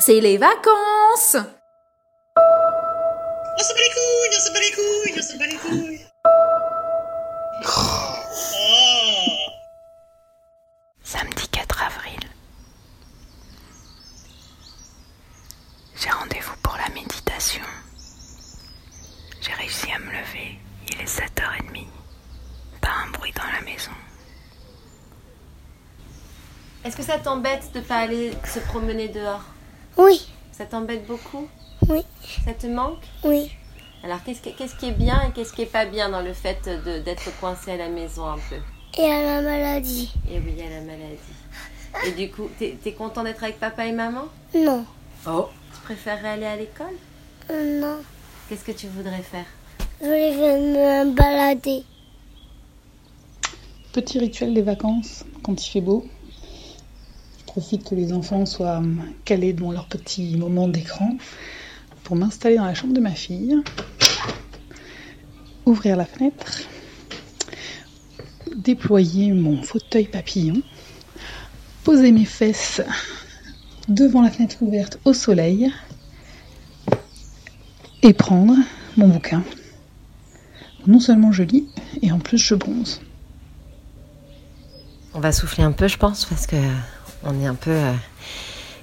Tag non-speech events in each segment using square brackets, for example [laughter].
c'est les vacances On se bat les couilles, on se bat les couilles, on se bat les couilles. Oh. Samedi 4 avril. J'ai rendez-vous pour la méditation. J'ai réussi à me lever. Il est 7h30. Pas un bruit dans la maison. Est-ce que ça t'embête de pas aller se promener dehors? Oui, Ça t'embête beaucoup oui, Ça te manque oui. Alors qu'est-ce qui, qu'est-ce qui est bien et qu'est-ce qui est pas bien dans le fait de- d'être coincé à la maison un peu? Et à la maladie Et oui, a la maladie. Et du coup, t'es es content d'être avec papa et maman? Non, Oh Tu préférerais aller à l'école? Euh, non. Qu'est-ce que tu voudrais faire? Je voulais me balader. Petit rituel des vacances quand il fait beau. Profite que les enfants soient hum, calés dans leur petit moment d'écran pour m'installer dans la chambre de ma fille, ouvrir la fenêtre, déployer mon fauteuil papillon, poser mes fesses devant la fenêtre ouverte au soleil et prendre mon bouquin. Non seulement je lis, et en plus je bronze. On va souffler un peu, je pense, parce que on est un peu euh,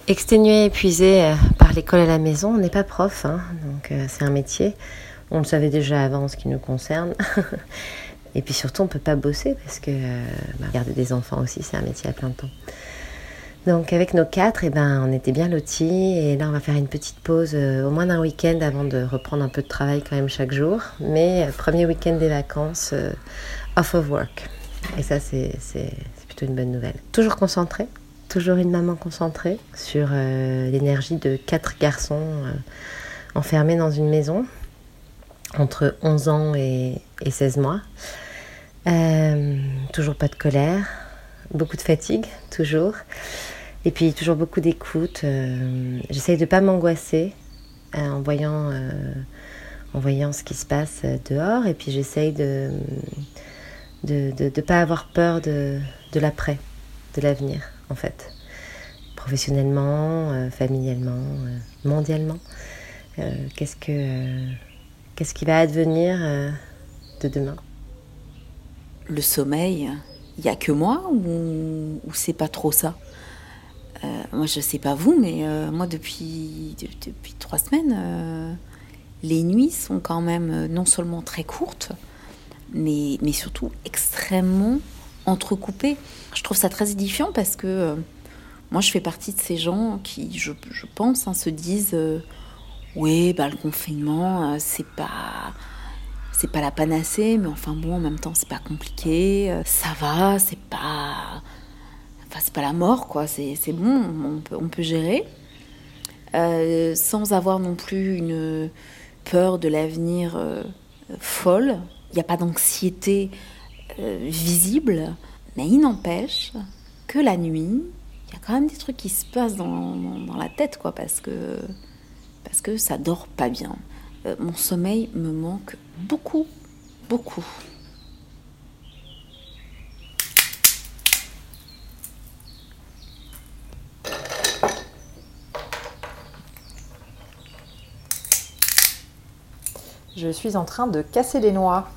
exténué, épuisé euh, par l'école à la maison. On n'est pas prof, hein, donc euh, c'est un métier. On le savait déjà avant en ce qui nous concerne. [laughs] Et puis surtout, on peut pas bosser parce que bah, garder des enfants aussi, c'est un métier à plein temps. Donc avec nos quatre, eh ben, on était bien lotis et là on va faire une petite pause au moins d'un week-end avant de reprendre un peu de travail quand même chaque jour. Mais premier week-end des vacances, off of work. Et ça c'est plutôt une bonne nouvelle. Toujours concentrée, toujours une maman concentrée sur euh, l'énergie de quatre garçons euh, enfermés dans une maison entre 11 ans et, et 16 mois. Euh, toujours pas de colère, beaucoup de fatigue, toujours. Et puis toujours beaucoup d'écoute. J'essaye de pas m'angoisser en voyant, en voyant ce qui se passe dehors. Et puis j'essaye de de ne de, de pas avoir peur de, de l'après, de l'avenir, en fait. Professionnellement, euh, familialement, euh, mondialement. Euh, Qu'est-ce que qu'est-ce qui va advenir de demain? Le sommeil, il y a que moi ou, c'est pas trop ça? Moi, je sais pas vous, mais moi, depuis, de- depuis trois semaines, les nuits sont quand même non seulement très courtes, mais, mais surtout extrêmement entrecoupées. Je trouve ça très édifiant parce que euh, moi, je fais partie de ces gens qui, je, pense, hein, se disent euh, Oui, bah, le confinement, euh, c'est pas c'est pas la panacée, mais enfin bon, en même temps, c'est pas compliqué, ça va, c'est pas. Enfin, c'est pas la mort, quoi, c'est bon, on peut, on peut gérer. Sans avoir non plus une peur de l'avenir folle. Il n'y a pas d'anxiété visible, mais il n'empêche que la nuit, il y a quand même des trucs qui se passent dans la tête, quoi, parce que, parce que ça dort pas bien. Euh, mon sommeil me manque beaucoup, beaucoup. Je suis en train de casser les noix.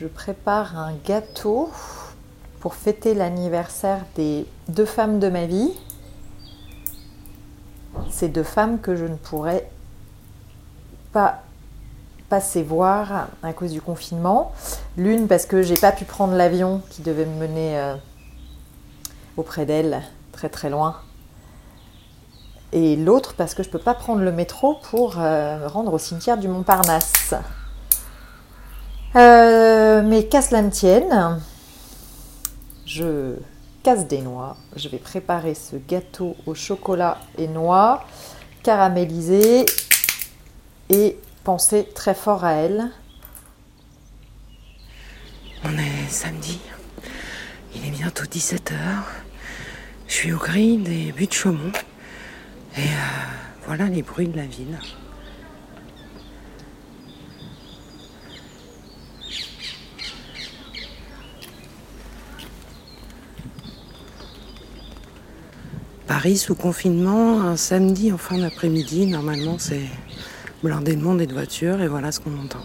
Je prépare un gâteau pour fêter l'anniversaire des deux femmes de ma vie. Ces deux femmes que je ne pourrais pas passer voir à cause du confinement. L'une parce que j'ai pas pu prendre l'avion qui devait me mener euh, auprès d'elle, très très loin. Et l'autre parce que je peux pas prendre le métro pour euh, me rendre au cimetière du Montparnasse. Euh, mais qu'à cela ne tienne, je casse des noix. Je vais préparer ce gâteau au chocolat et noix, caramélisé et penser très fort à elle. On est samedi. Il est bientôt 17h. Je suis au grill des buts de Chaumont. Et euh, voilà les bruits de la ville. Paris sous confinement, un samedi en fin d'après-midi, normalement c'est blindé de monde et de voitures, et voilà ce qu'on entend.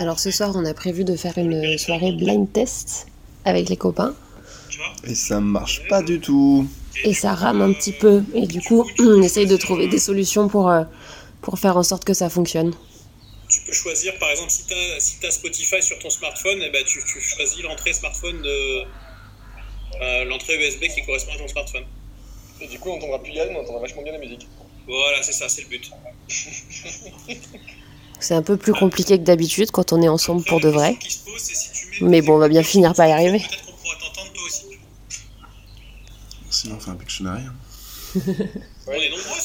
Alors ce soir, on a prévu de faire une soirée blind test avec les copains. Et ça marche pas du tout. Et ça rame un petit peu. Et du coup, [clears throat] on essaye de trouver des solutions pour, euh, pour faire en sorte que ça fonctionne. Tu peux choisir, par exemple, si tu as, si Spotify sur ton smartphone, eh ben, tu, tu choisis l'entrée smartphone de. euh, l'entrée USB qui correspond à ton smartphone. Et du coup, on entendra plus Yann, on entendra vachement bien la musique. Voilà, c'est ça, c'est le but. [laughs] C'est un peu plus compliqué que d'habitude quand on est ensemble pour de vrai. Mais bon, on va bien finir par y arriver. Sinon, on fait un Pictionary. On est nombreux